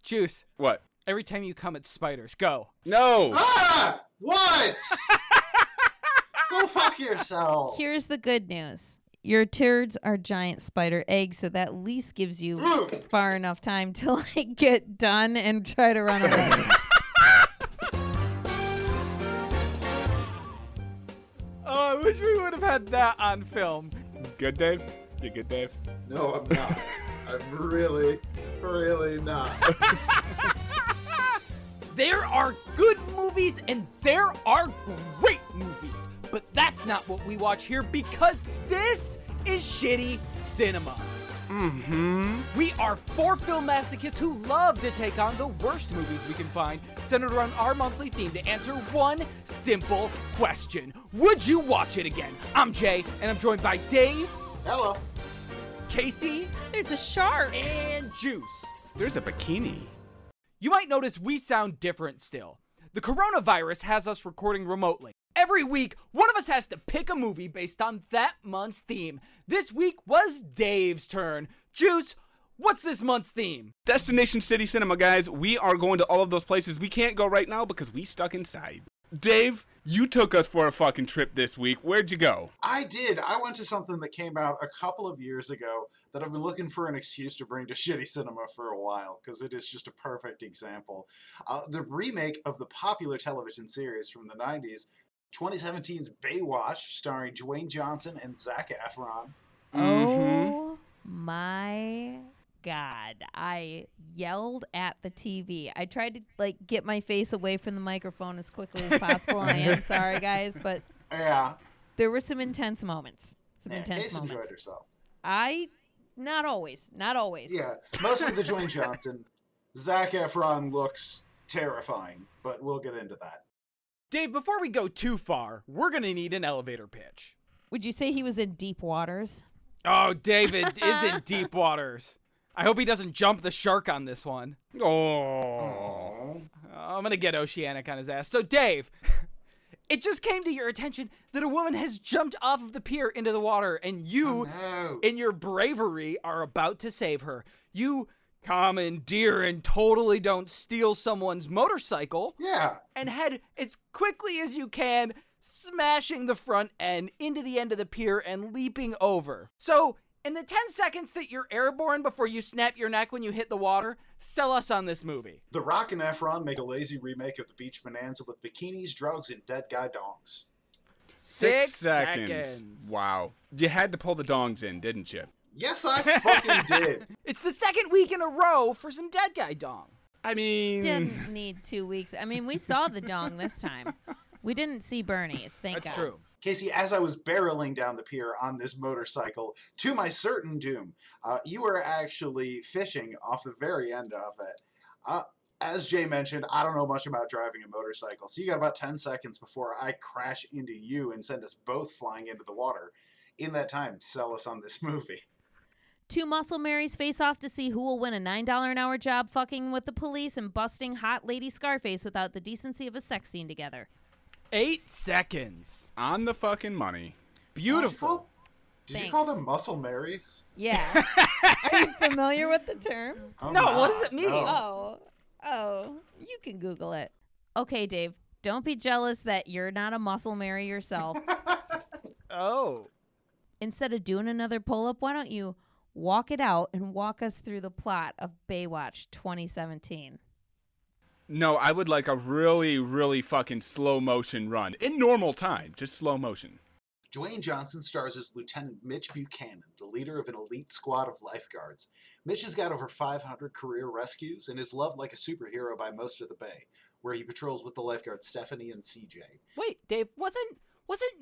Juice. What? Every time you come at spiders, go. No. Ah! What? Go fuck yourself. Here's the good news. Your turds are giant spider eggs, so that at least gives you far enough time to like get done and try to run away. Oh, I wish we would have had that on film. Good, Dave. You good, Dave? No, I'm not. I'm really, really not. There are good movies and there are great movies, but that's not what we watch here because this is shitty cinema. Mm-hmm. We are four film masochists who love to take on the worst movies we can find, centered around our monthly theme to answer one simple question Would you watch it again? I'm Jay, and I'm joined by Dave, Hello. Casey, There's a shark. and Juice. There's a bikini. You might notice we sound different still. The coronavirus has us recording remotely. Every week, one of us has to pick a movie based on that month's theme. This week was Dave's turn. Juice, what's this month's theme? Destination Shitty Cinema, guys. We are going to all of those places we can't go right now because we stuck inside. Dave, you took us for a fucking trip this week. Where'd you go? I did. I went to something that came out a couple of years ago that I've been looking for an excuse to bring to shitty cinema for a while because it is just a perfect example. Uh, the remake of the popular television series from the 90s, 2017's Baywatch, starring Dwayne Johnson and Zac Efron. Oh my god. I yelled at the TV. I tried to like get my face away from the microphone as quickly as possible. and I am sorry guys, but Yeah. there were some intense moments. Some yeah intense Case enjoyed moments. herself. I not always, not always. Yeah. Mostly the Dwayne Johnson. Zac Efron looks terrifying, but we'll get into that. Dave, before we go too far, we're gonna need an elevator pitch. Would you say he was in deep waters? Oh, David is in deep waters. I hope he doesn't jump the shark on this one. Oh. I'm gonna get Oceanic on his ass. So, Dave, it just came to your attention that a woman has jumped off of the pier into the water, and you, Oh, no. in your bravery, are about to save her. You commandeer and totally don't steal someone's motorcycle yeah. and head as quickly as you can, smashing the front end into the end of the pier and leaping over. So, in the 10 seconds that you're airborne before you snap your neck when you hit the water, sell us on this movie. The Rock and Efron make a lazy remake of the Beach Bonanza with bikinis, drugs, and dead guy dongs. Six, seconds. seconds. Wow. You had to pull the dongs in, didn't you? Yes, I fucking did. It's the second week in a row for some dead guy dong. I mean, Didn't need two weeks. I mean, we saw the dong this time. We didn't see Bernie's. Thank That's God. true. Casey, as I was barreling down the pier on this motorcycle, to my certain doom, uh, you were actually fishing off the very end of it. Uh, as Jay mentioned, I don't know much about driving a motorcycle, so you got about 10 seconds before I crash into you and send us both flying into the water. In that time, sell us on this movie. Two muscle Marys face off to see who will win a $9 an hour job fucking with the police and busting hot lady Scarface without the decency of a sex scene together. Eight seconds. on the fucking money. Beautiful. Did you call them Muscle Marys? Yeah. Are you familiar with the term? I'm No, what does it mean? no. Oh, oh, you can Google it. Okay, Dave, don't be jealous that you're not a muscle Mary yourself. Oh. Instead of doing another pull up, why don't you walk it out and walk us through the plot of Baywatch 2017? No, I would like a really, really fucking slow motion run in normal time, just slow motion. Dwayne Johnson stars as Lieutenant Mitch Buchanan, the leader of an elite squad of lifeguards. Mitch has got over 500 career rescues and is loved like a superhero by most of the Bay, where he patrols with the lifeguards Stephanie and CJ. Wait, Dave, wasn't wasn't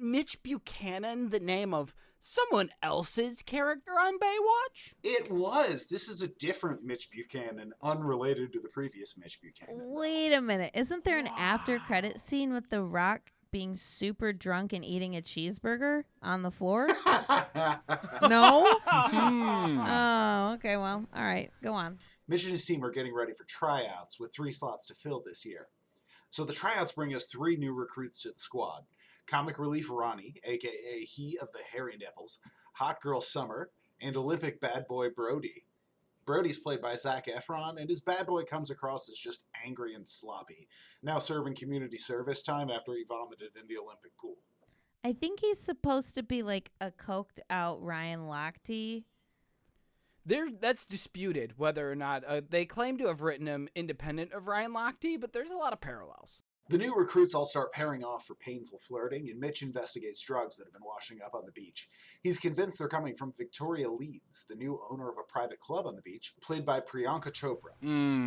Mitch Buchanan the name of someone else's character on Baywatch? It was. This is a different Mitch Buchanan, unrelated to the previous Mitch Buchanan. Wait a minute. Isn't there an after credit scene with The Rock being super drunk and eating a cheeseburger on the floor? no? Hmm. Oh, okay. Well, all right. Go on. Mitch and his team are getting ready for tryouts with three slots to fill this year. So the tryouts bring us three new recruits to the squad. Comic Relief Ronnie, aka he of the hairy nipples, Hot Girl Summer, and Olympic bad boy Brody. Brody's played by Zac Efron, and his bad boy comes across as just angry and sloppy, now serving community service time after he vomited in the Olympic pool. I think he's supposed to be like a coked out Ryan Lochte. There, that's disputed whether or not uh, they claim to have written him independent of Ryan Lochte, but there's a lot of parallels. The new recruits all start pairing off for painful flirting, and Mitch investigates drugs that have been washing up on the beach. He's convinced they're coming from Victoria Leeds, the new owner of a private club on the beach, played by Priyanka Chopra.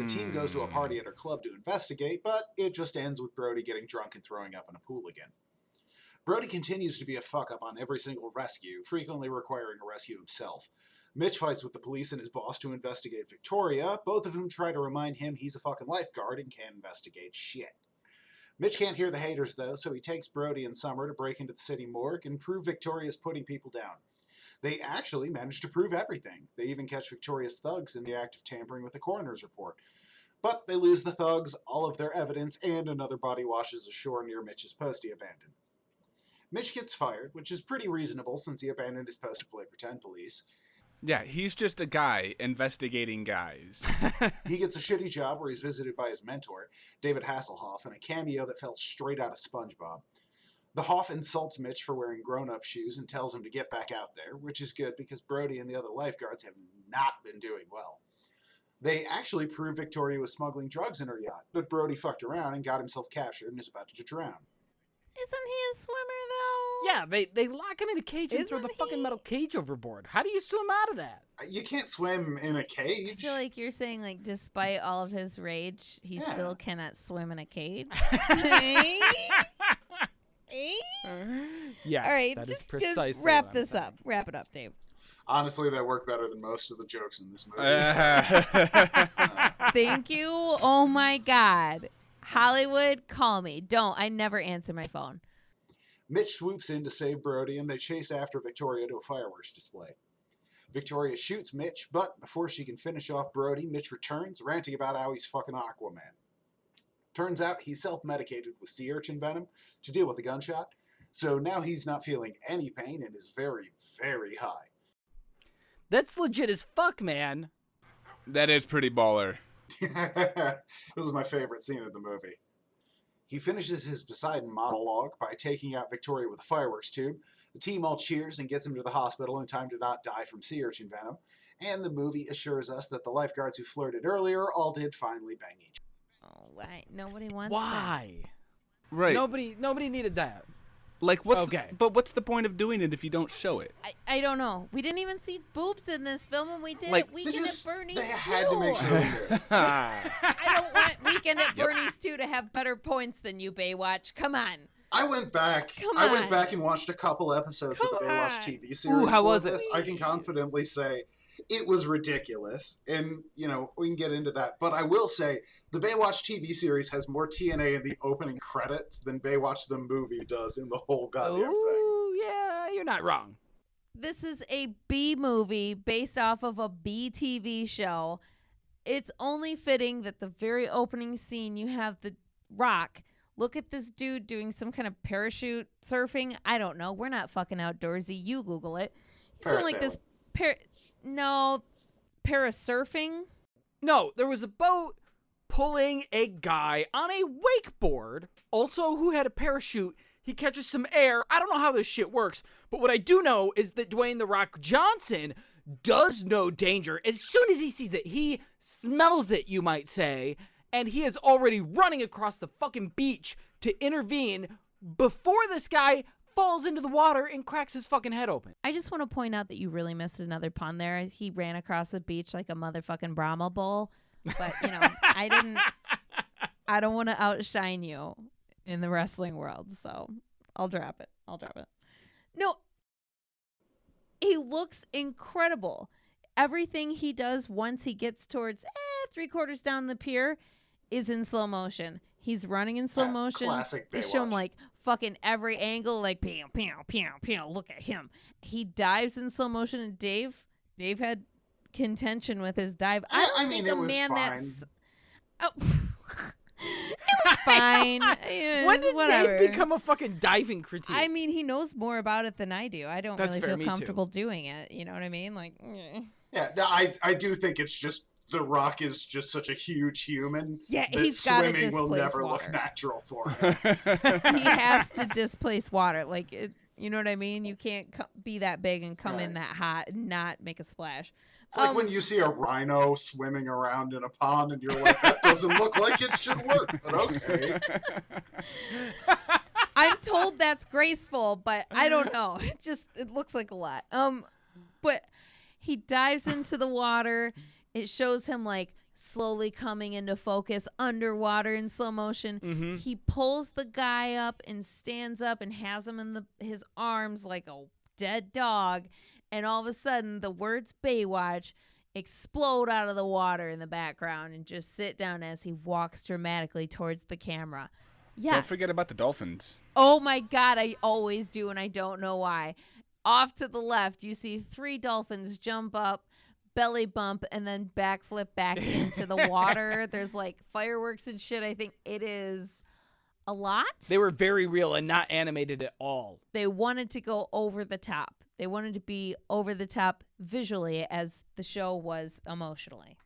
The team goes to a party at her club to investigate, but it just ends with Brody getting drunk and throwing up in a pool again. Brody continues to be a fuck up on every single rescue, frequently requiring a rescue himself. Mitch fights with the police and his boss to investigate Victoria, both of whom try to remind him he's a fucking lifeguard and can't investigate shit. Mitch can't hear the haters though, so he takes Brody and Summer to break into the city morgue and prove Victoria's putting people down. They actually manage to prove everything. They even catch Victoria's thugs in the act of tampering with the coroner's report. But they lose the thugs, all of their evidence, and another body washes ashore near Mitch's post he abandoned. Mitch gets fired, which is pretty reasonable since he abandoned his post to play pretend police. Yeah, he's just a guy investigating guys. He gets a shitty job where he's visited by his mentor, David Hasselhoff, in a cameo that felt straight out of SpongeBob. The Hoff insults Mitch for wearing grown up shoes and tells him to get back out there, which is good because Brody and the other lifeguards have not been doing well. They actually prove Victoria was smuggling drugs in her yacht, but Brody fucked around and got himself captured and is about to drown. Isn't he a swimmer though? Yeah, they, they lock him in a cage and throw the Isn't fucking metal cage overboard. How do you swim out of that? You can't swim in a cage. feel like you're saying like despite all of his rage, he Yeah. still cannot swim in a cage. Eh? Eh? yes, all right, that is just, just precisely wrap what I'm this saying. up. Wrap it up, Dave. Honestly, that worked better than most of the jokes in this movie. Thank you. Oh my God. Hollywood, call me. Don't. I never answer my phone. Mitch swoops in to save Brody and they chase after Victoria to a fireworks display. Victoria shoots Mitch, but before she can finish off Brody, Mitch returns, ranting about how he's fucking Aquaman. Turns out he's self medicated with sea urchin venom to deal with the gunshot, so now he's not feeling any pain and is very, very high. That's legit as fuck, man. that is pretty baller. it was my favorite scene of the movie. He finishes his Poseidon monologue by taking out Victoria with a fireworks tube. The team all cheers and gets him to the hospital in time to not die from sea urchin venom. And the movie assures us that the lifeguards who flirted earlier all did finally bang each Oh, why? Nobody wants Why? Right. Nobody nobody needed that. Like what's Okay. but what's the point of doing it if you don't show it? I, I don't know. We didn't even see boobs in this film, and we did Like, it Weekend just at Bernie's they too. to make sure they. I don't want Weekend at Bernie's too to have better points than you, Baywatch. Come on. I went back. Come I on. went back and watched a couple episodes Come of the Baywatch on. TV series. Ooh, how for was it? this. I can confidently say it was ridiculous, and you know we can get into that. But I will say the Baywatch TV series has more TNA in the opening credits than Baywatch the movie does in the whole goddamn thing. Ooh, yeah, you're not wrong. This is a B movie based off of a B TV show. It's only fitting that the very opening scene you have the rock. Look at this dude doing some kind of parachute surfing. I don't know. We're not fucking outdoorsy. You Google it. He's doing like this par no parasurfing. No, there was a boat pulling a guy on a wakeboard, also who had a parachute. He catches some air. I don't know how this shit works, but what I do know is that Dwayne The Rock Johnson does know danger. As soon as he sees it, he smells it, you might say, and he is already running across the fucking beach to intervene before this guy falls into the water and cracks his fucking head open. I just want to point out that you really missed another pun there. He ran across the beach like a motherfucking Brahma bull. But, you know, I didn't I don't want to outshine you in the wrestling world, so I'll drop it. I'll drop it. No. He looks incredible. Everything he does once he gets towards eh, three quarters down the pier is in slow motion. He's running in slow motion. classic They show him like fucking every angle, like pew pew pew pew. Look at him. He dives in slow motion, and Dave, Dave had contention with his dive. I, I- don't I think mean, a it was man fine. that's oh, it was fine. It when did whatever. Dave become a fucking diving critique? I mean, he knows more about it than I do. I don't That's really fair, feel me too. comfortable doing it. You know what I mean? Like, eh. Yeah, no, I I do think it's just The Rock is just such a huge human. Yeah, that he's gotta swimming will never water. look natural for him. he has to displace water. Like it, you know what I mean? You can't co- be that big and come in that hot and not make a splash. It's like Um, when you see a rhino swimming around in a pond and you're like, that doesn't look like it should work, but okay. I'm told that's graceful, but I don't know. It just it looks like a lot. Um, but he dives into the water. It shows him like slowly coming into focus underwater in slow motion. Mm-hmm. He pulls the guy up and stands up and has him in the his arms like a dead dog. And all of a sudden, the words Baywatch explode out of the water in the background and just sit down as he walks dramatically towards the camera. Yes. Don't forget about the dolphins. Oh my god, I always do, and I don't know why. Off to the left, you see three dolphins jump up, belly bump, and then backflip back into the water. There's like fireworks and shit. I think it is a lot. They were very real and not animated at all. They wanted to go over the top. They wanted to be over the top visually as the show was emotionally.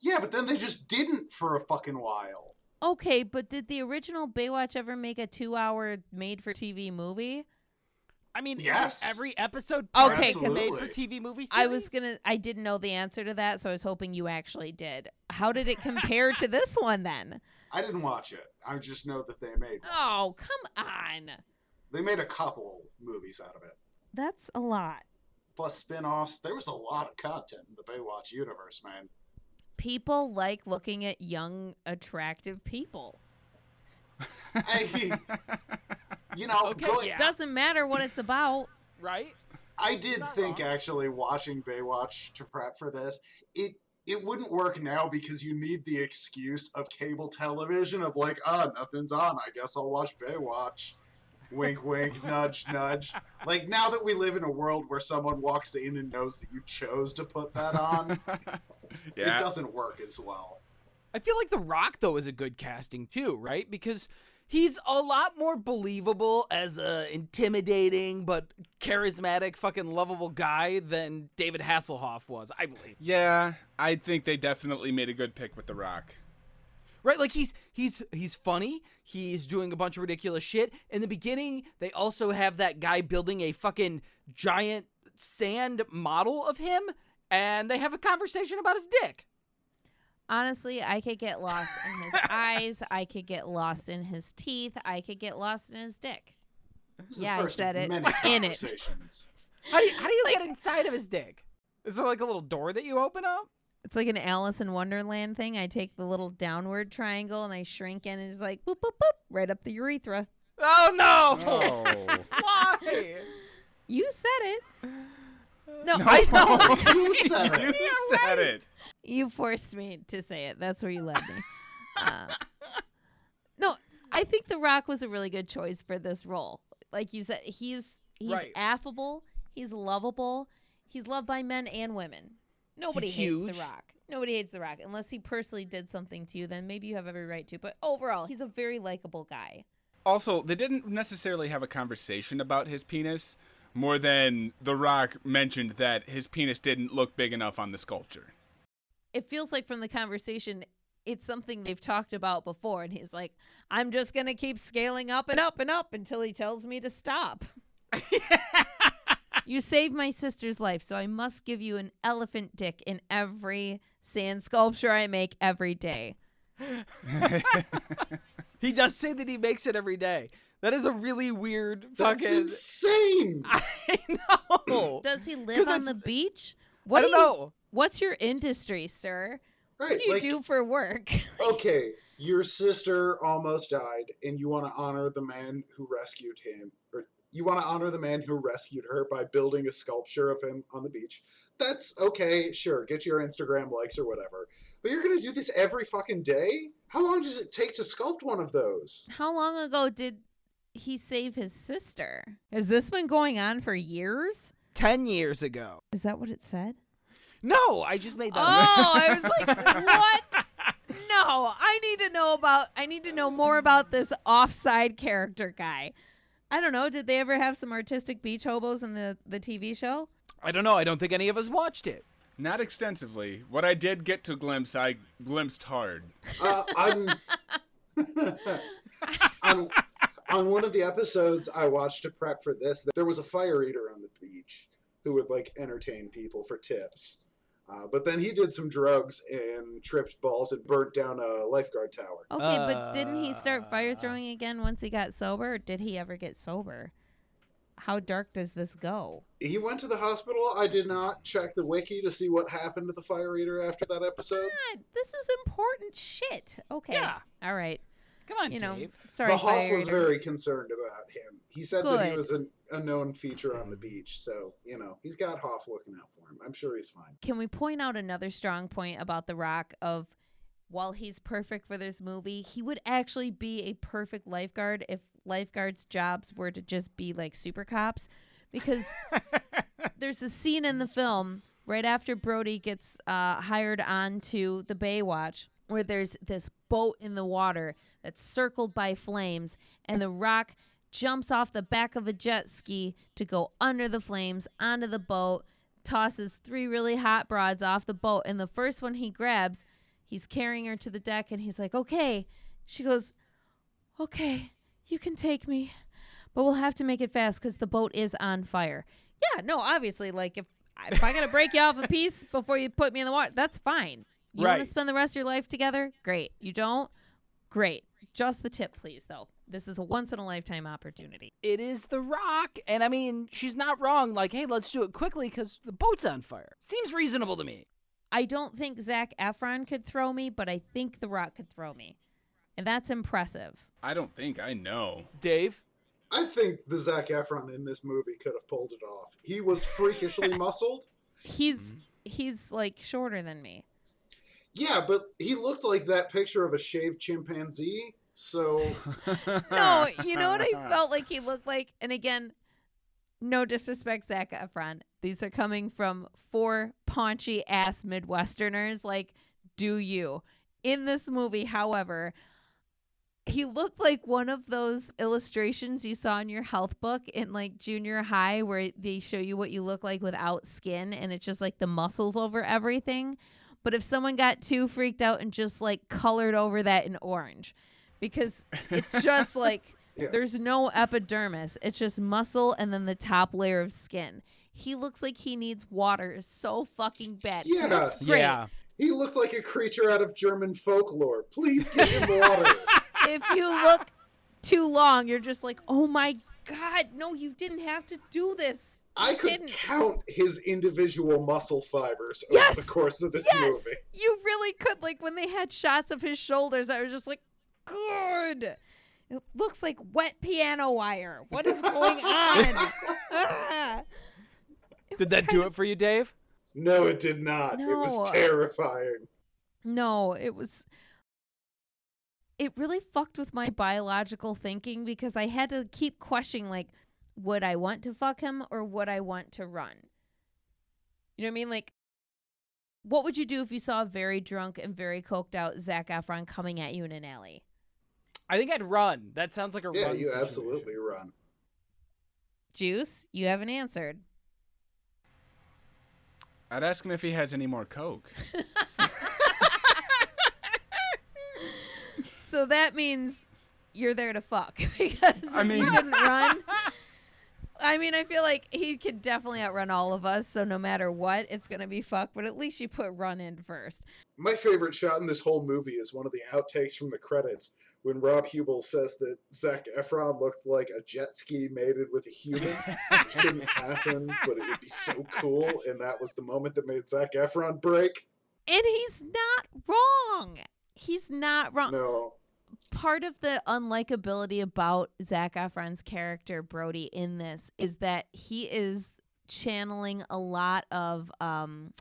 Yeah, but then they just didn't for a fucking while. Okay, but did the original Baywatch ever make a two hour made for TV movie? I mean, Yes. every episode Okay, is 'cause- made for TV movie I was gonna. I didn't know the answer to that, so I was hoping you actually did. How did it compare to this one then? I didn't watch it. I just know that they made Oh, come on. they made a couple movies out of it. That's a lot. Plus spin-offs. There was a lot of content in the Baywatch universe, man. People like looking at young, attractive people. I, you know, Okay, going, yeah. Doesn't matter what it's about. right? I did think wrong. actually watching Baywatch to prep for this, it it wouldn't work now because you need the excuse of cable television of like, ah, nothing's on. I guess I'll watch Baywatch. Wink, wink, nudge, nudge. Like now that we live in a world where someone walks in and knows that you chose to put that on, it doesn't work as well. I feel like The Rock though is a good casting too, right? Because he's a lot more believable as a intimidating but charismatic, fucking lovable guy than David Hasselhoff was. I believe. Yeah, I think they definitely made a good pick with The Rock. Right? Like he's he's he's funny. He's doing a bunch of ridiculous shit. In the beginning, they also have that guy building a fucking giant sand model of him, and they have a conversation about his dick. Honestly, I could get lost in his eyes. I could get lost in his teeth. I could get lost in his dick. This Yeah, I said it. In it. conversations. How do you, how do you get inside of his dick? Is there like a little door that you open up? It's like an Alice in Wonderland thing. I take the little downward triangle and I shrink in, and it's like boop boop boop right up the urethra. Oh no! Oh. Why? You said it. No, No. I know. You said it. you said it. You forced me to say it. That's where you led me. Uh, no, I think The Rock was a really good choice for this role. Like you said, he's he's Right. affable, he's lovable, he's loved by men and women. Nobody He's hates huge. The Rock. Nobody hates The Rock unless he personally did something to you. Then maybe you have every right to. But overall, he's a very likable guy. Also, they didn't necessarily have a conversation about his penis, more than The Rock mentioned that his penis didn't look big enough on the sculpture. It feels like from the conversation it's something they've talked about before and he's like i'm just going to keep scaling up and up and up until he tells me to stop you saved my sister's life so i must give you an elephant dick in every sand sculpture i make every day He does say that he makes it every day. That is a really weird That's fucking. insane. I know. does he live on the beach I what don't do you, know. What's your industry sir Right, what do you like, do for work okay, your sister almost died, and you want to honor the man who rescued him, or you want to honor the man who rescued her by building a sculpture of him on the beach. That's okay, sure, get your Instagram likes or whatever. But you're gonna do this every fucking day? How long does it take to sculpt one of those? How long ago did he save his sister? Has this been going on for years? Ten years ago. Is that what it said? No, I just made that. Oh, I was like, what? No, I need to know about. I need to know more about this offside character guy. I don't know. Did they ever have some artistic beach hobos in the the TV show? I don't know. I don't think any of us watched it. Not extensively. What I did get to glimpse, I glimpsed hard. Uh, on, on on one of the episodes I watched to prep for this, there was a fire eater on the beach who would like entertain people for tips. Uh, but then he did some drugs and tripped balls and burnt down a lifeguard tower. Okay, but didn't he start fire Uh. throwing again once he got sober? Or did he ever get sober? How dark does this go? He went to the hospital. I did not check the wiki to see what happened to the fire eater after that episode. God, this is important shit. Okay. Yeah. All right. Come on, You know, Dave. sorry, the Hoff was very concerned about him. He said that he was a, a known feature on the beach, so you know he's got Hoff looking out for him. I'm sure he's fine. Can we point out another strong point about The Rock of while he's perfect for this movie, he would actually be a perfect lifeguard if lifeguards' jobs were to just be like super cops. Because there's a scene in the film right after Brody gets uh, hired onto the Baywatch where there's this boat in the water that's circled by flames, and The Rock jumps off the back of a jet ski to go under the flames onto the boat, tosses three really hot broads off the boat, and the first one he grabs, he's carrying her to the deck, and he's like, "Okay." She goes, "Okay, you can take me." But we'll have to make it fast because the boat is on fire. Yeah, no, obviously, like if if I gotta break you off a piece before you put me in the water, that's fine. You want to spend the rest of your life together? Great. You don't? Great. Just the tip, please, though. This is a once in a lifetime opportunity. It is The Rock, and I mean, she's not wrong. Like, hey, let's do it quickly because the boat's on fire. Seems reasonable to me. I don't think Zac Efron could throw me, but I think The Rock could throw me. And that's impressive. I don't think I know. Dave, I think the Zac Efron in this movie could have pulled it off. He was freakishly muscled. He's he's like shorter than me. Yeah, but he looked like that picture of a shaved chimpanzee. So No, you know what I felt like he looked like? And again, no disrespect, Zac Efron. These are coming from four paunchy ass Midwesterners. Like, do you? In this movie, however, he looked like one of those illustrations you saw in your health book in like junior high where they show you what you look like without skin and it's just like the muscles over everything. But if someone got too freaked out and just like colored over that in orange, because it's just like Yeah. there's no epidermis, it's just muscle and then the top layer of skin. He looks like he needs water is so fucking bad. He looks Yes. great. yeah. he looks like a creature out of German folklore. Please give him water. if you look too long, you're just like, oh my god, no, you didn't have to do this. I could didn't. count his individual muscle fibers Yes! over the course of this Yes, movie. you really could. Like when they had shots of his shoulders, I was just like, good. It looks like wet piano wire. What is going on? Ah. Did that do kind it for you, Dave? No, it did not. It was terrifying. No, it was. It really fucked with my biological thinking because I had to keep questioning, like, would I want to fuck him or would I want to run? You know what I mean? Like, what would you do if you saw a very drunk and very coked out Zac Efron coming at you in an alley? I think I'd run. That sounds like a Yeah, run. you situation. absolutely run. Juice, you haven't answered. I'd ask him if he has any more coke. So that means you're there to fuck because I mean- you didn't run. I mean, I feel like he could definitely outrun all of us. So no matter what, it's gonna be fuck. But at least you put run in first. My favorite shot in this whole movie is one of the outtakes from the credits when Rob Huebel says that Zac Efron looked like a jet ski mated with a human, which didn't happen, but it would be so cool. And that was the moment that made Zac Efron break. And he's not wrong. He's not wrong. No. Part of the unlikability about Zac Efron's character Brody in this is that he is channeling a lot of um,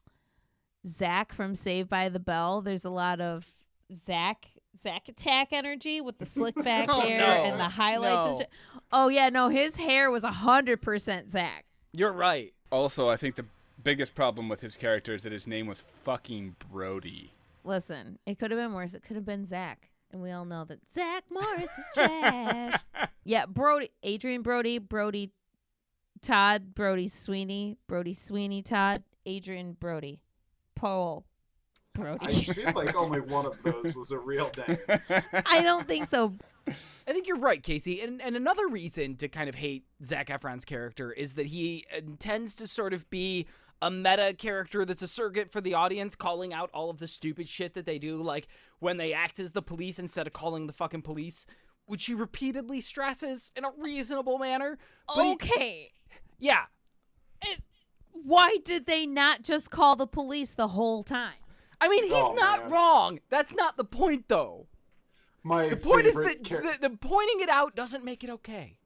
Zach from Saved by the Bell. There's a lot of Zach Zach attack energy with the slick back Oh, hair no. and the highlights. And No. shit. Oh yeah, no, his hair was hundred percent Zach. You're right. Also, I think the biggest problem with his character is that his name was fucking Brody. Listen, it could have been worse. It could have been Zach. And we all know that Zack Morris is trash. yeah, Brody, Adrien Brody, Brody Todd Brody Sweeney, Brody Sweeney Todd, Adrien Brody, Paul Brody. I feel like only one of those was a real name. I don't think so. I think you're right, Casey. And and another reason to kind of hate Zac Efron's character is that he uh, intends to sort of be a meta character that's a surrogate for the audience, calling out all of the stupid shit that they do, like when they act as the police instead of calling the fucking police, which he repeatedly stresses in a reasonable manner. But he- Okay. yeah. It, why did they not just call the police the whole time? I mean, he's Oh, not man. wrong. That's not the point, though. My The point is that char- the, the pointing it out doesn't make it okay.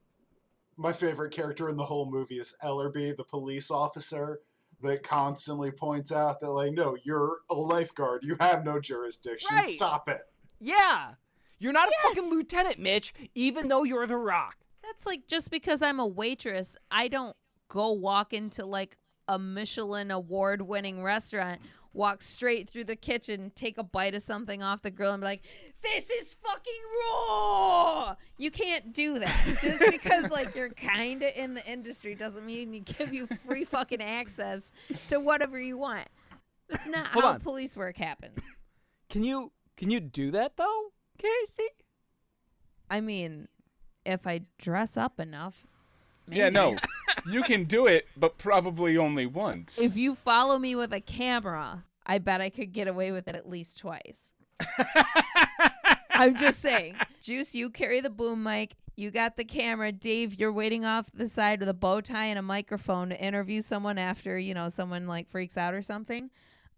my favorite character in the whole movie is Ellerbee, the police officer that constantly points out that like, no, you're a lifeguard. You have no jurisdiction. Right. Stop it. Yeah. You're not a Yes. fucking lieutenant, Mitch, even though you're the rock. That's like just because I'm a waitress, I don't go walk into like a Michelin award winning restaurant, walk straight through the kitchen, take a bite of something off the grill and be like, This is fucking raw. You can't do that. Just because like you're kinda in the industry doesn't mean you give you free fucking access to whatever you want. That's not Hold how on. police work happens. Can you can you do that though, Casey? I mean, if I dress up enough. yeah, no. You can do it, but probably only once. If you follow me with a camera, I bet I could get away with it at least twice. I'm just saying. Juice, you carry the boom mic. You got the camera. Dave, you're waiting off the side with a bow tie and a microphone to interview someone after, you know, someone like freaks out or something.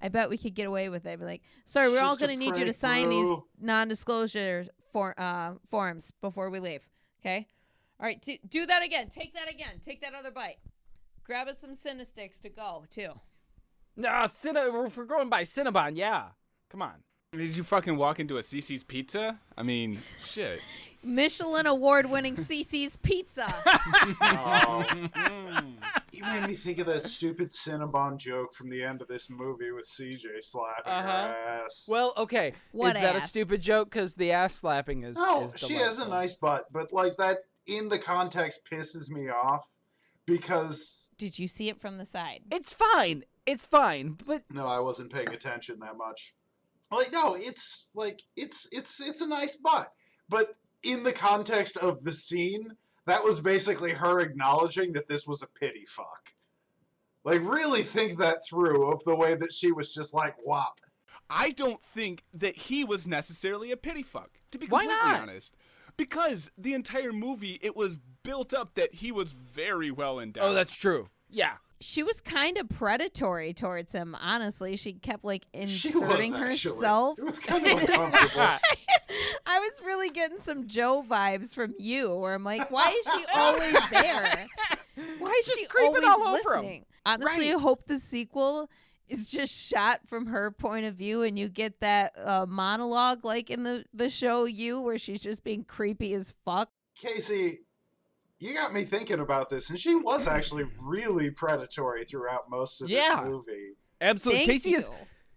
I bet we could get away with it. Be like, sorry, we're all Just a going to need you to prank, sign these non-disclosure for, uh, forms before we leave. Okay? All right, do, do that again. Take that again. Take that other bite. Grab us some Cinesticks to go, too. Nah, Cinna, if we're going by Cinnabon, yeah. Come on. Did you fucking walk into a CC's Pizza? I mean, shit. Michelin award winning CC's Pizza. Oh. you made me think of that stupid Cinnabon joke from the end of this movie with CJ slapping Uh-huh. her ass. Well, okay. What is that a stupid joke? Because the ass slapping is. no, is she has a nice butt, but like that in the context pisses me off because Did you see it from the side? It's fine. It's fine. But no, I wasn't paying attention that much. Like no, it's like it's it's it's a nice butt, but in the context of the scene, that was basically her acknowledging that this was a pity fuck. Like really think that through of the way that she was just like wop. I don't think that he was necessarily a pity fuck, to be Why completely not? honest. Because the entire movie, it was built up that he was very well endowed. oh, that's true. Yeah. She was kind of predatory towards him, honestly. She kept like She was inserting herself. It was kind of uncomfortable. I was really getting some Joe vibes from you, where I'm like, why is she always there? Why is Just she creeping always all over 'em. listening? Honestly, Right. I hope the sequel is just shot from her point of view, and you get that uh, monologue like in the the show You, where she's just being creepy as fuck. Casey, you got me thinking about this, and she was actually really predatory throughout most of Yeah. this movie. Absolutely. Thank Casey you. is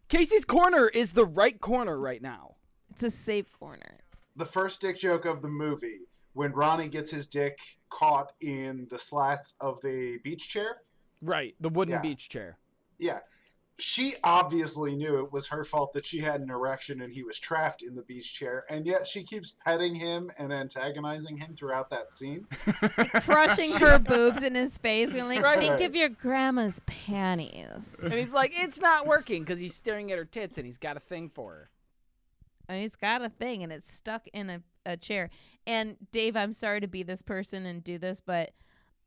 Casey's corner is the right corner right now. It's a safe corner. The first dick joke of the movie, when Ronnie gets his dick caught in the slats of the beach chair. Right. The wooden Yeah. beach chair. Yeah. She obviously knew it was her fault that she had an erection and he was trapped in the beach chair, and yet she keeps petting him and antagonizing him throughout that scene. Crushing her boobs in his face, going like, Right. think of your grandma's panties. And he's like, it's not working because he's staring at her tits and he's got a thing for her. And he's got a thing and it's stuck in a, a chair. And Dave, I'm sorry to be this person and do this, but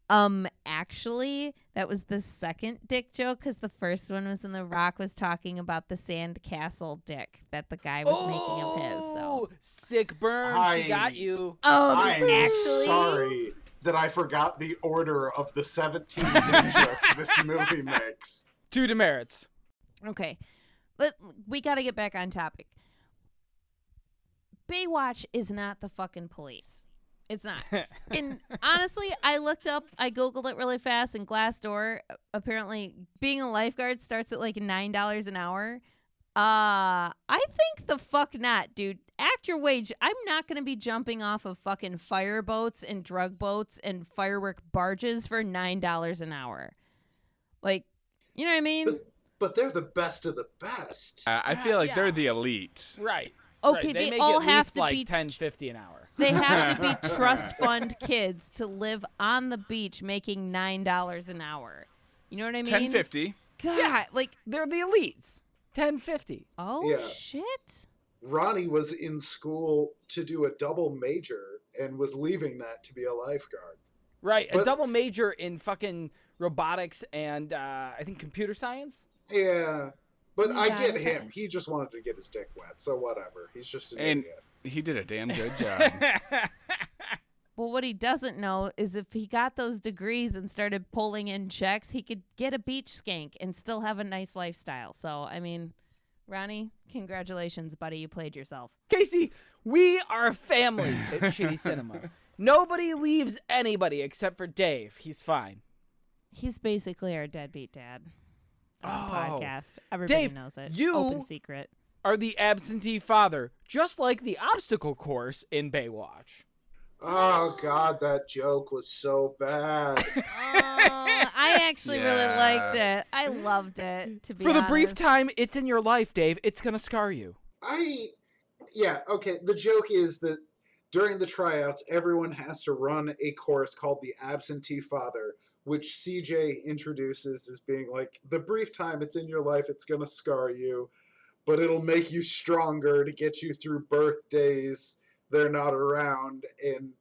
um actually that was the second dick joke because the first one was in the rock was talking about the sand castle dick that the guy was making of his. So Oh, sick burn. I- She got you. um, I'm actually sorry that I forgot the order of the 17 dick jokes this movie makes. Two demerits. Okay. Let we got to get back on topic. Baywatch is not the fucking police. It's not. and honestly, I looked up, I googled it really fast, and Glassdoor apparently being a lifeguard starts at like nine dollars an hour. Uh, I think the fuck not, dude. act your wage. I'm not going to be jumping off of fucking fire boats and drug boats and firework barges for $9 an hour. Like, you know what I mean? But, but they're the best of the best. Uh, I feel like yeah. they're the elite. Right. Okay, right. they make all at have to like be- 10 50 an hour. They have to be trust fund kids to live on the beach making $9 an hour. You know what I mean? Ten fifty. God, like, They're the elites. Ten fifty. oh Yeah. shit. Ronnie was in school to do a double major and was leaving that to be a lifeguard. Right. a double major in fucking robotics and uh, I think computer science. Yeah. But I get I him. He just wanted to get his dick wet, so whatever. He's just an And- idiot. He did a damn good job. Well, what he doesn't know is if he got those degrees and started pulling in checks, he could get a beach skank and still have a nice lifestyle. So, I mean, Ronnie, congratulations, buddy. You played yourself. Casey, we are a family at Shitty Cinema. Nobody leaves anybody except for Dave. He's fine. He's basically our deadbeat dad on the Oh. podcast. Everybody Dave, knows it. you- Open secret. Are the absentee father, just like the obstacle course in Baywatch. Oh god, that joke was so bad. Oh, I actually really liked it. I loved it. To be For the brief time it's in your life, Dave, it's gonna scar you. I yeah, okay. The joke is that during the tryouts, everyone has to run a course called the absentee father, which CJ introduces as being like the brief time it's in your life, it's gonna scar you, but it'll make you stronger to get you through birthdays they're not around and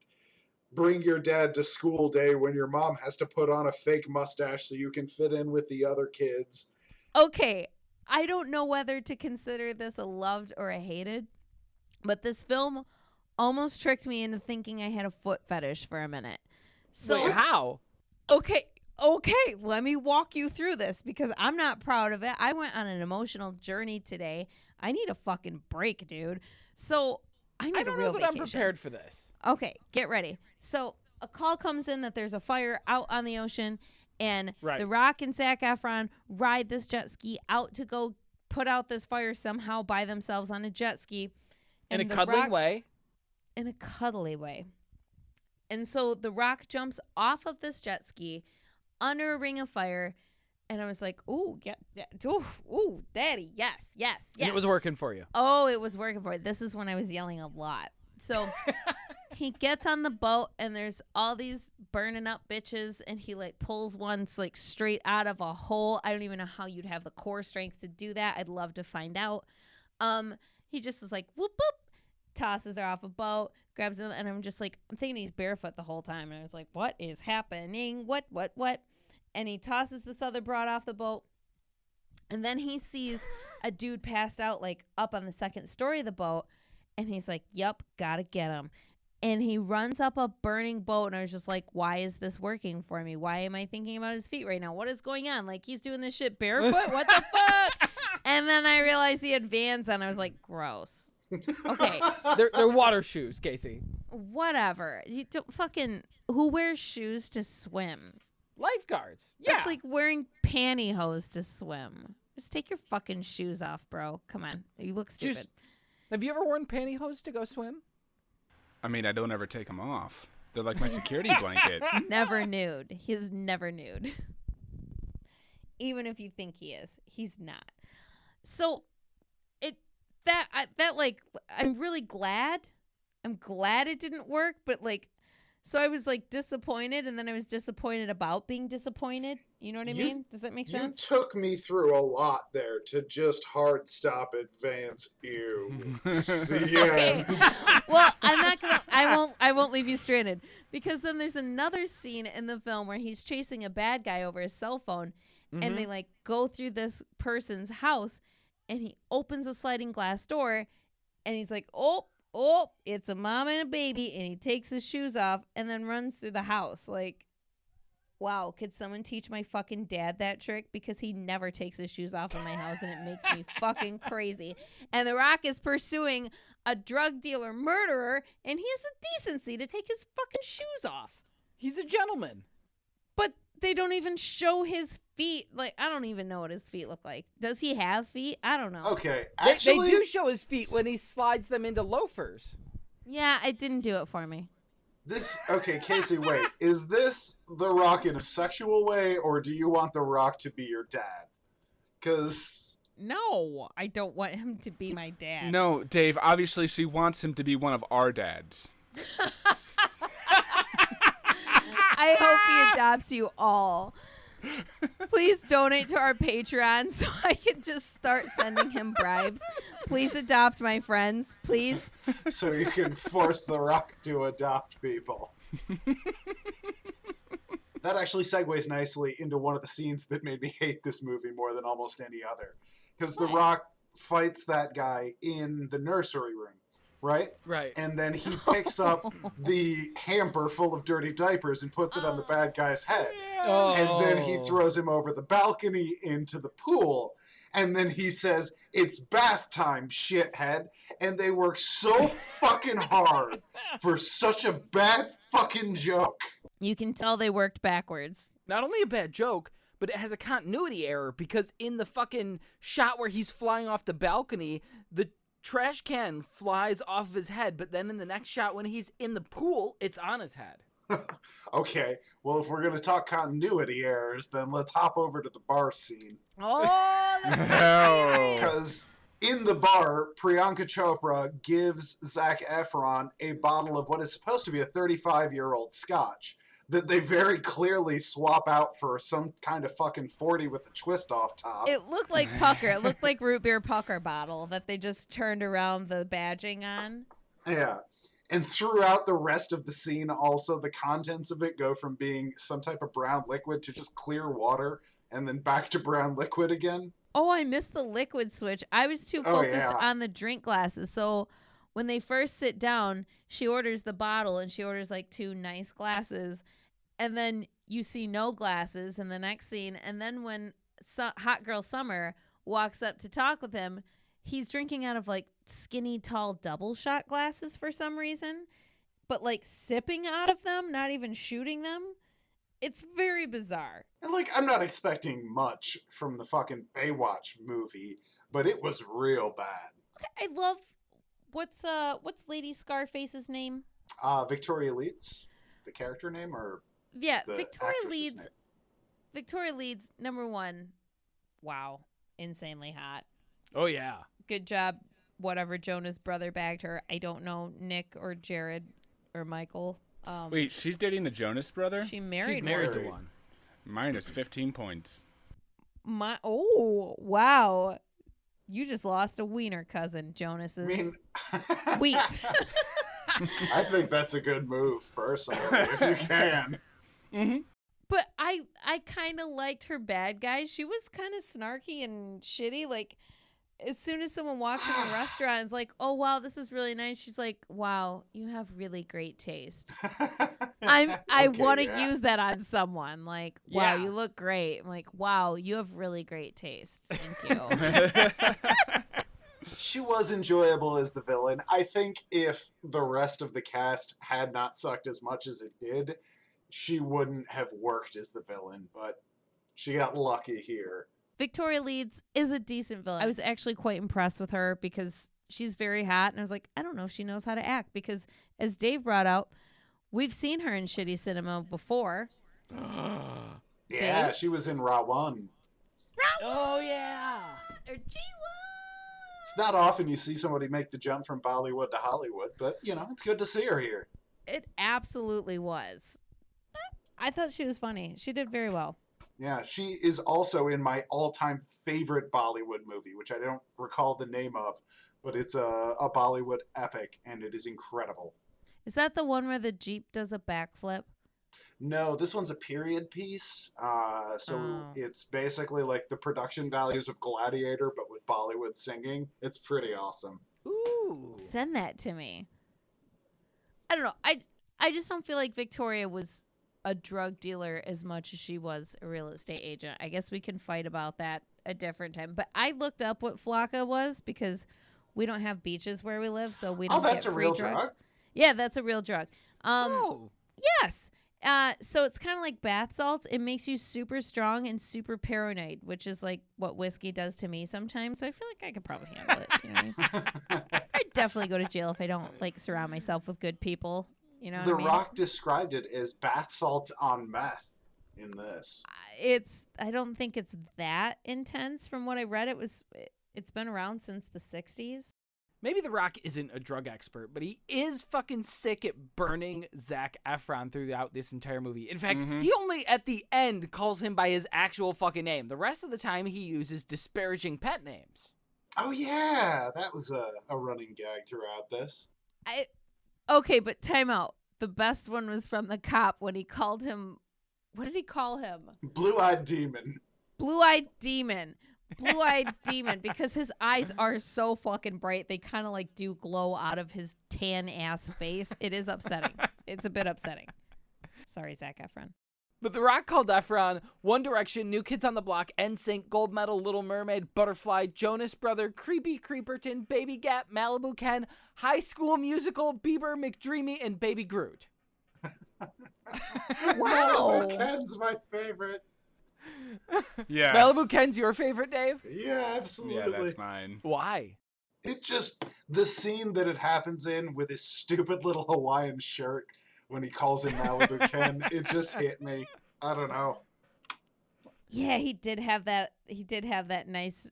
bring your dad to school day when your mom has to put on a fake mustache so you can fit in with the other kids. okay, I don't know whether to consider this a loved or a hated, but this film almost tricked me into thinking I had a foot fetish for a minute. So Wait, how? okay, okay, let me walk you through this because I'm not proud of it. I went on an emotional journey today. I need a fucking break, dude. So I need I a don't real know that I'm prepared for this. Okay, get ready. So a call comes in that there's a fire out on the ocean, and Right. The Rock and Zac Efron ride this jet ski out to go put out this fire somehow by themselves on a jet ski. In a cuddling Rock- way. In a cuddly way. And so The Rock jumps off of this jet ski under a ring of fire. And I was like, ooh, yeah, yeah, ooh, ooh, daddy, yes, yes, yes. And it was working for you. Oh, it was working for it. This is when I was yelling a lot. So he gets on the boat and there's all these burning up bitches and he like pulls one like straight out of a hole. I don't even know how you'd have the core strength to do that. I'd love to find out. Um, he just is like whoop whoop, tosses her off a boat, grabs them, and I'm just like I'm thinking he's barefoot the whole time, and I was like, what is happening? What what what? And he tosses this other broad off the boat. And then he sees a dude passed out like up on the second story of the boat and he's like, "Yep, got to get him." And he runs up a burning boat and I was just like, "Why is this working for me? Why am I thinking about his feet right now? What is going on? Like he's doing this shit barefoot? What the fuck?" And then I realized he had Vans on. I was like, "Gross." Okay, They're, they're water shoes, Casey. whatever. You don't fucking who wears shoes to swim? Lifeguards. Yeah. That's like wearing pantyhose to swim. Just take your fucking shoes off, bro. Come on. You look stupid. Just- Have you ever worn pantyhose to go swim? I mean, I don't ever take them off. They're like my security blanket. never nude. He's never nude. Even if you think he is, he's not. So it that I, that like I'm really glad. I'm glad it didn't work, but like so I was like disappointed and then I was disappointed about being disappointed. You know what I You- mean? Does that make You sense? You took me through a lot there to just hard stop advance ew. the Okay. end. well, I'm not gonna. I won't. I won't leave you stranded because then there's another scene in the film where he's chasing a bad guy over his cell phone, and they mm-hmm. like go through this person's house, and he opens a sliding glass door, and he's like, "Oh, oh, it's a mom and a baby," and he takes his shoes off and then runs through the house. Like, wow, could someone teach my fucking dad that trick? Because he never takes his shoes off in my house, and it makes me fucking crazy. And The Rock is pursuing a drug dealer murderer, and he has the decency to take his fucking shoes off. He's a gentleman. But they don't even show his feet. Like I don't even know what his feet look like. Does he have feet? I don't know. Okay, They, they do show his feet when he slides them into loafers. Yeah, it didn't do it for me. this. Okay, Casey, wait. Is this The Rock in a sexual way, or do you want The Rock to be your dad? Because No, I don't want him to be my dad. No, Dave. Obviously, she wants him to be one of our dads. I hope he ah! adopts you all. Please donate to our Patreon so I can just start sending him bribes. Please adopt my friends, please. so you can force The Rock to adopt people. that actually segues nicely into one of the scenes that made me hate this movie more than almost any other. Because The Rock fights that guy in the nursery room, right? Right. And then he picks up the hamper full of dirty diapers and puts it on the oh, bad guy's head. Oh. And then he throws him over the balcony into the pool. And then he says, It's bath time, shithead. And they work so fucking hard for such a bad fucking joke. You can tell they worked backwards. Not only a bad joke, but it has a continuity error because in the fucking shot where he's flying off the balcony, the trash can flies off of his head, but then in the next shot when he's in the pool, it's on his head. Okay, well, if we're going to talk continuity errors, then let's hop over to the bar scene. Oh, that's No. Because in the bar, Priyanka Chopra gives Zac Efron a bottle of what is supposed to be a 35 year old scotch that they very clearly swap out for some kind of fucking 40 with a twist off top. It looked like pucker. It looked like root beer pucker bottle that they just turned around the badging on. yeah. And throughout the rest of the scene, also, the contents of it go from being some type of brown liquid to just clear water and then back to brown liquid again. Oh, I missed the liquid switch. I was too Oh, focused yeah. on the drink glasses. So when they first sit down, she orders the bottle and she orders like two nice glasses. And then you see no glasses in the next scene. And then when Su- Hot Girl Summer walks up to talk with him, he's drinking out of like skinny, tall double shot glasses for some reason, but like sipping out of them, not even shooting them. It's very bizarre. And like, I'm not expecting much from the fucking Baywatch movie, but it was real bad. I love what's uh what's Lady Scarface's name? Uh, Victoria Leeds, the character name, or Yeah, the Victoria Leeds. Name? Victoria Leeds number one. Wow, insanely hot. Oh yeah. Good job. Whatever Jonas brother bagged her. I don't know Nick or Jared or Michael. Um, Wait, she's dating the Jonas brother? she married. She's married to one. Minus 15 points. My oh wow, you just lost a wiener cousin, I Jonas's. mean, Wheat. I think that's a good move, personally, if you can. Mm-hmm. But I I kind of liked her bad guy. She was kind of snarky and shitty. Like as soon as someone walks in the restaurant, it's like, "Oh wow, this is really nice." She's like, "Wow, you have really great taste." I'm I Okay, want to yeah. use that on someone. Like, "Wow, Yeah. you look great." I'm like, "Wow, you have really great taste." Thank you. She was enjoyable as the villain. I think if the rest of the cast had not sucked as much as it did, she wouldn't have worked as the villain, but she got lucky here. Victoria Leeds is a decent villain. I was actually quite impressed with her because she's very hot, and I was like, I don't know if she knows how to act because, as Dave brought out, we've seen her in shitty cinema before. Yeah, Dave? she was in Ra.One. Oh yeah. Or G1. It's not often you see somebody make the jump from Bollywood to Hollywood, but you know, it's good to see her here. It absolutely was. I thought she was funny. She did very well. Yeah, she is also in my all-time favorite Bollywood movie, which I don't recall the name of, but it's a, a Bollywood epic, and it is incredible. Is that the one where the Jeep does a backflip? No, this one's a period piece, uh, so Oh. it's basically like the production values of Gladiator, but with Bollywood singing. It's pretty awesome. Ooh. Send that to me. I don't know. I I just don't feel like Victoria was a drug dealer as much as she was a real estate agent. I guess we can fight about that a different time. But I looked up what Flakka was because we don't have beaches where we live, so we Oh, don't that's get a free real drugs. drug? Yeah, that's a real drug. Um, oh. yes, Uh, so it's kind of like bath salts. It makes you super strong and super paranoid, which is like what whiskey does to me sometimes. So I feel like I could probably handle it. You know I? I'd definitely go to jail if I don't like surround myself with good people. You know, what the I mean? Rock described it as bath salts on meth in this. It's. I don't think it's that intense. From what I read, it was. It's been around since the '60s. Maybe The Rock isn't a drug expert, but he is fucking sick at burning Zac Efron throughout this entire movie. In fact, Mhm. he only at the end calls him by his actual fucking name. The rest of the time, he uses disparaging pet names. Oh yeah, that was a, a running gag throughout this. I. Okay, but time out. The best one was from the cop when he called him. What did he call him? Blue-eyed demon. Blue eyed demon. Blue eyed demon because his eyes are so fucking bright. They kind of like do glow out of his tan ass face. It is upsetting. It's a bit upsetting. Sorry, Zac Efron. But The Rock called Efron One Direction, New Kids on the Block, NSYNC, Gold Medal, Little Mermaid, Butterfly, Jonas Brother, Creepy Creeperton, Baby Gap, Malibu Ken, High School Musical, Bieber, McDreamy, and Baby Groot. Wow. Malibu Ken's my favorite. Yeah. Malibu Ken's your favorite, Dave? Yeah, absolutely. yeah, that's mine. Why? It just the scene that it happens in with his stupid little Hawaiian shirt when he calls him Malibu Ken, it just hit me. I don't know. Yeah, he did have that. He did have that nice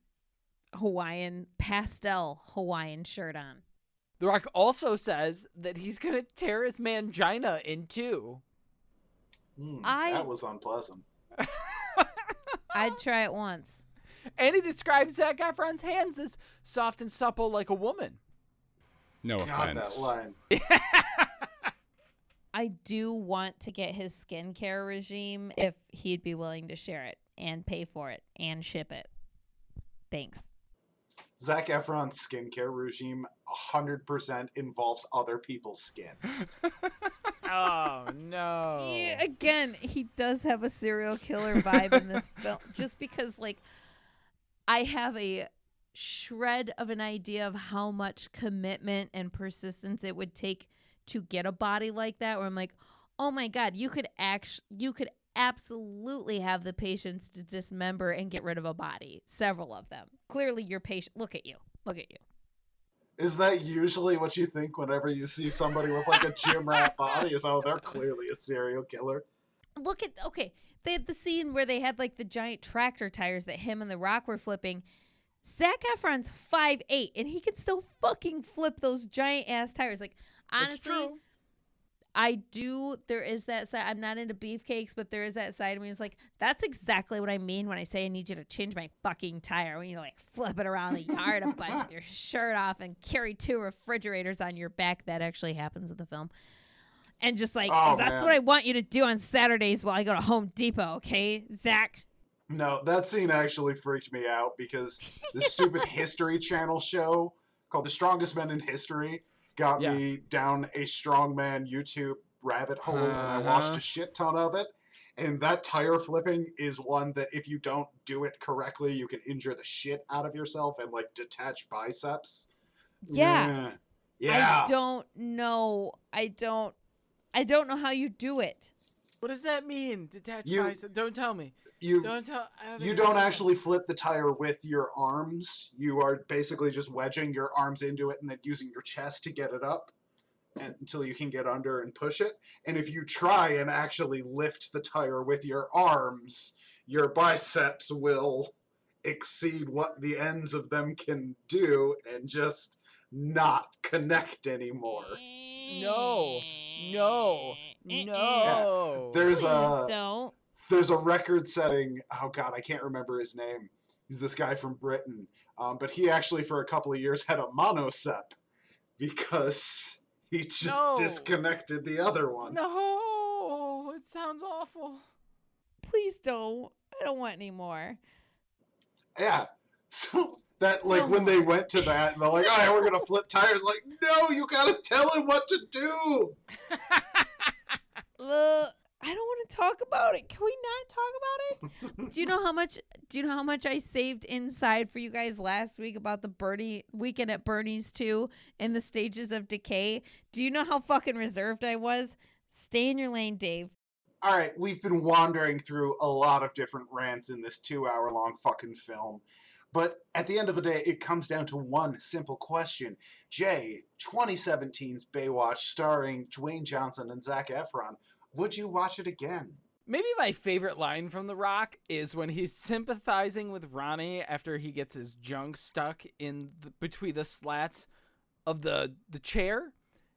Hawaiian pastel Hawaiian shirt on. The Rock also says that he's gonna tear his mangina in two. Hmm, I- That was unpleasant. I'd try it once. And he describes Zac Efron's hands as soft and supple like a woman. No God, offense. that line. I do want to get his skincare regime if he'd be willing to share it and pay for it and ship it. Thanks. Zac Efron's skincare regime 100% involves other people's skin. Oh no. Yeah, again, he does have a serial killer vibe in this film just because like I have a shred of an idea of how much commitment and persistence it would take to get a body like that where I'm like, "Oh my god, you could act you could absolutely have the patience to dismember and get rid of a body, several of them. Clearly you're patient. Look at you. Look at you. Is that usually what you think whenever you see somebody with like a gym rat body? Is oh, they're clearly a serial killer. look at okay they had the scene where they had like the giant tractor tires that him and the rock were flipping Zac Efron's five eight, and he can still fucking flip those giant ass tires. Like honestly. I do. There is that side. I'm not into beefcakes, but there is that side of me. It's like that's exactly what I mean when I say I need you to change my fucking tire. When you like flip it around the yard a bunch with your shirt off and carry two refrigerators on your back. That actually happens in the film. And just like Oh, that's man. what I want you to do on Saturdays while I go to Home Depot. Okay, Zac. No, that scene actually freaked me out because this stupid History Channel show called The Strongest Men in History got Yeah. me down a strongman YouTube rabbit hole and I watched Uh-huh. a shit ton of it. And that tire flipping is one that if you don't do it correctly, you can injure the shit out of yourself and like detach biceps. Yeah. Yeah. Yeah. I don't know. I don't. I don't know how you do it. What does that mean? Detached You- bicep? Don't tell me. You Don't tell. Don't you don't I know. actually flip the tire with your arms. You are basically just wedging your arms into it and then using your chest to get it up and, until you can get under and push it. And if you try and actually lift the tire with your arms, your biceps will exceed what the ends of them can do and just not connect anymore. No. No. No. There's Please a don't. There's a record setting oh god i can't remember his name he's this guy from britain um, but he actually for a couple of years had a monosep because he just No. disconnected the other one No. It sounds awful. Please don't. I don't want any more. yeah so that like when they went to that and they're like all right we're gonna flip tires like no you gotta tell him what to do Ugh, I don't want to talk about it. Can we not talk about it? do you know how much? Do you know how much I saved inside for you guys last week about the Bernie weekend at Bernie's too in the stages of decay? Do you know how fucking reserved I was? Stay in your lane, Dave. All right, we've been wandering through a lot of different rants in this two hour long fucking film. But at the end of the day, it comes down to one simple question. Jay, 2017's Baywatch starring Dwayne Johnson and Zac Efron, would you watch it again? Maybe my favorite line from The Rock is when he's sympathizing with Ronnie after he gets his junk stuck in the, between the slats of the the chair,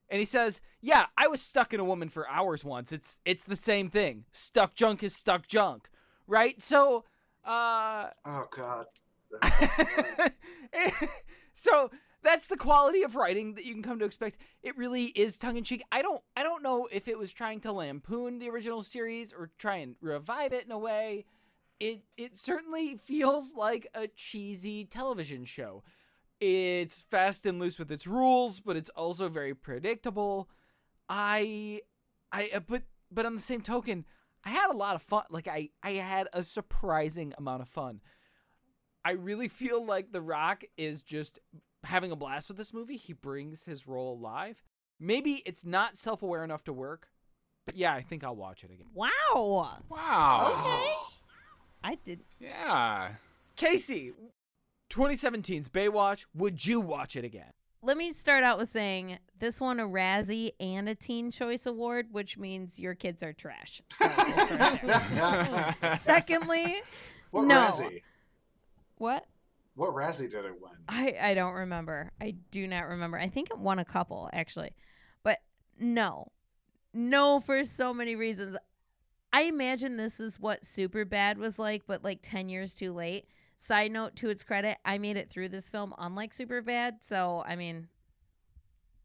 and he says, "Yeah, I was stuck in a woman for hours once. It's it's the same thing. Stuck junk is stuck junk, right? So, uh, Oh, God. so that's the quality of writing that you can come to expect. It really is tongue in cheek. I don't I don't know if it was trying to lampoon the original series or try and revive it in a way. It it certainly feels like a cheesy television show. It's fast and loose with its rules, but it's also very predictable. I I uh, but but on the same token, I had a lot of fun. Like I I had a surprising amount of fun. I really feel like The Rock is just having a blast with this movie. He brings his role alive. Maybe it's not self aware enough to work, but yeah, I think I'll watch it again. Wow. Wow. Okay. I did. Yeah. Casey, 2017's Baywatch, would you watch it again? Let me start out with saying this won a Razzie and a Teen Choice Award, which means your kids are trash. So we'll start there. Secondly, What No. Razzie? what? What Razzie did it win? I, I don't remember. I do not remember. I think it won a couple, actually. But no. No, for so many reasons. I imagine this is what Superbad was like, but like 10 years too late. Side note to its credit, I made it through this film unlike Superbad. So, I mean,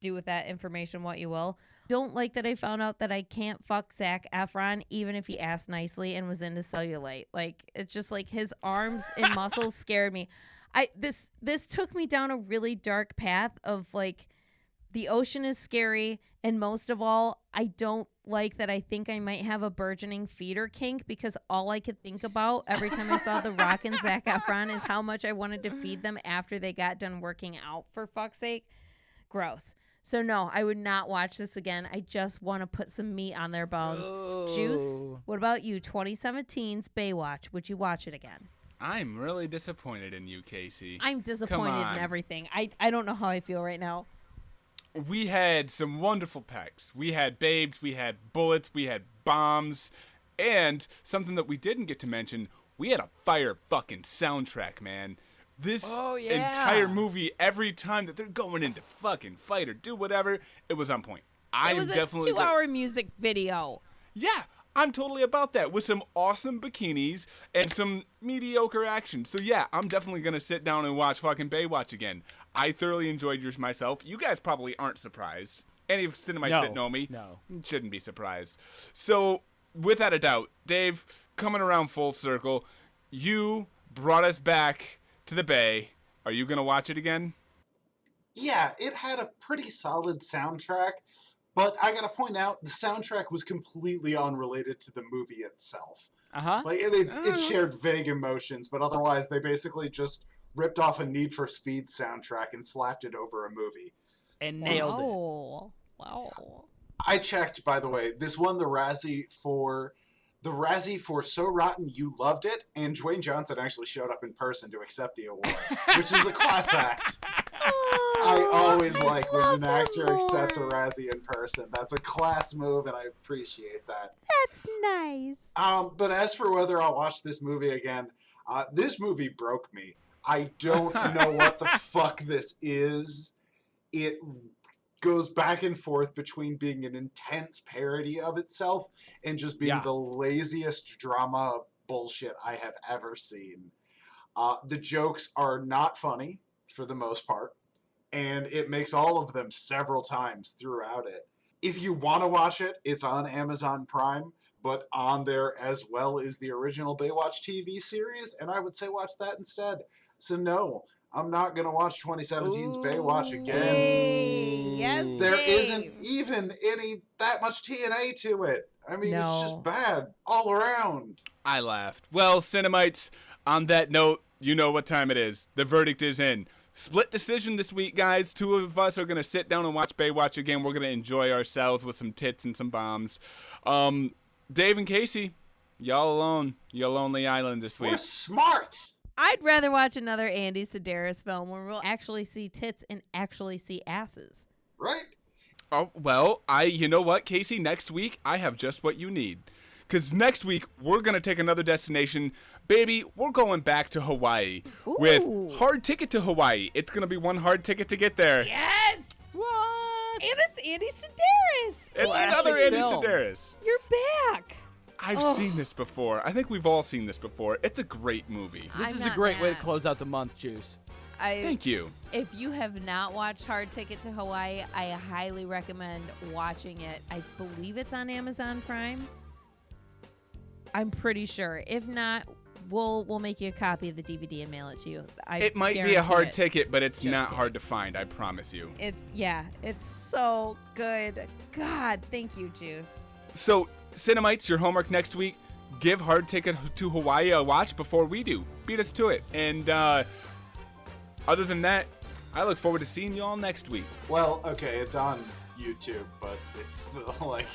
do with that information what you will. Don't like that I found out that I can't fuck Zac Efron even if he asked nicely and was into cellulite. Like, it's just like his arms and muscles scared me. I this this took me down a really dark path of like the ocean is scary and most of all I don't like that I think I might have a burgeoning feeder kink because all I could think about every time I saw The Rock and Zac Efron is how much I wanted to feed them after they got done working out for fuck's sake. Gross. So no, I would not watch this again. I just want to put some meat on their bones. Juice. Oh. What about you? 2017's Baywatch. Would you watch it again? I'm really disappointed in you, Casey. I'm disappointed in everything. I, I don't know how I feel right now. we had some wonderful packs. We had babes, we had bullets, we had bombs, and something that we didn't get to mention, we had a fire fucking soundtrack, man. This Oh, yeah. entire movie, every time that they're going into fucking fight or do whatever, it was on point. I it was a definitely two hour music video. Yeah, I'm totally about that with some awesome bikinis and some mediocre action. So yeah, I'm definitely gonna sit down and watch fucking Baywatch again. I thoroughly enjoyed yours myself. You guys probably aren't surprised. Any of Cinemites No, that know me no. shouldn't be surprised. So, without a doubt, Dave, coming around full circle, you brought us back to the Bay. Are you gonna watch it again? Yeah, it had a pretty solid soundtrack, but I gotta point out the soundtrack was completely unrelated to the movie itself. Uh huh. Like it, it, Oh. it shared vague emotions, but otherwise they basically just ripped off a Need for Speed soundtrack and slapped it over a movie. And nailed it. wow. Wow. I checked, by the way. This won the Razzie for the Razzie for So Rotten You Loved It, and Dwayne Johnson actually showed up in person to accept the award, which is a class act. I always like when an actor accepts a Razzie in person. That's a class move, and I appreciate that. That's nice. Um, but as for whether I'll watch this movie again, uh, this movie broke me. I don't know what the fuck this is. It goes back and forth between being an intense parody of itself and just being Yeah. the laziest drama bullshit I have ever seen. Uh, the jokes are not funny for the most part, and it makes all of them several times throughout it. If you want to watch it, it's on Amazon Prime, but on there as well is the original Baywatch TV series, and I would say watch that instead. So, no, I'm not going to watch 2017's Baywatch again. Yay. Yes. There Dave. not even any that much TNA to it. I mean, it's just bad all around. I laughed. Well, Cinemites, on that note, you know what time it is. The verdict is in. Split decision this week, guys. Two of us are going to sit down and watch Baywatch again. We're going to enjoy ourselves with some tits and some bombs. Um, Dave and Casey, y'all alone. Your lonely island this week. We're week. smart. I'd rather watch another Andy Sidaris film where we'll actually see tits and actually see asses. Right? Oh well, I you know what, Casey? Next week I have just what you need. Cause next week we're gonna take another destination, baby. We're going back to Hawaii Ooh. with hard ticket to Hawaii. It's gonna be one hard ticket to get there. Yes! What? And it's Andy Sidaris! It's Classic another Andy film. Sidaris. You're back! I've Oh. seen this before. I think we've all seen this before. It's a great movie. This I'm is a not great way to close out the month, Juice. I, Thank you. If you have not watched Hard Ticket to Hawaii, I highly recommend watching it. I believe it's on Amazon Prime. I'm pretty sure. If not, we'll we'll make you a copy of the DVD and mail it to you. I It might be a hard it. ticket, but it's Just not kidding. hard to find. I promise you. It's yeah, it's so good. God, thank you, Juice. So, Cinemites, your homework next week. Give Hard Ticket to Hawaii a watch before we do. Beat us to it. And uh, other than that, I look forward to seeing you all next week. Well, okay, it's on YouTube, but it's the, like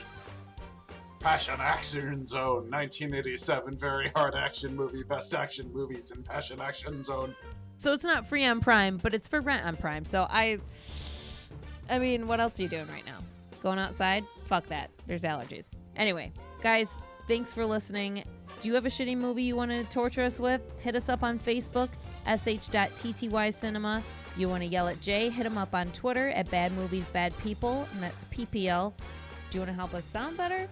Passion Action Zone 1987 very hard action movie, best action movies in Passion Action Zone. So it's not free on Prime, but it's for rent on Prime. So I, I mean, what else are you doing right now? Going outside? Fuck that. There's allergies. Anyway, guys, thanks for listening. Do you have a shitty movie you want to torture us with? Hit us up on Facebook, sh.tty cinema. You want to yell at Jay? Hit him up on Twitter at Bad Movies Bad People, and that's PPL. Do you want to help us sound better?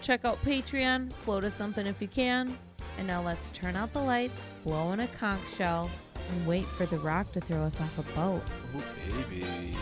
Check out Patreon, float us something if you can. And now let's turn out the lights, blow in a conch shell, and wait for The Rock to throw us off a boat. Oh, baby.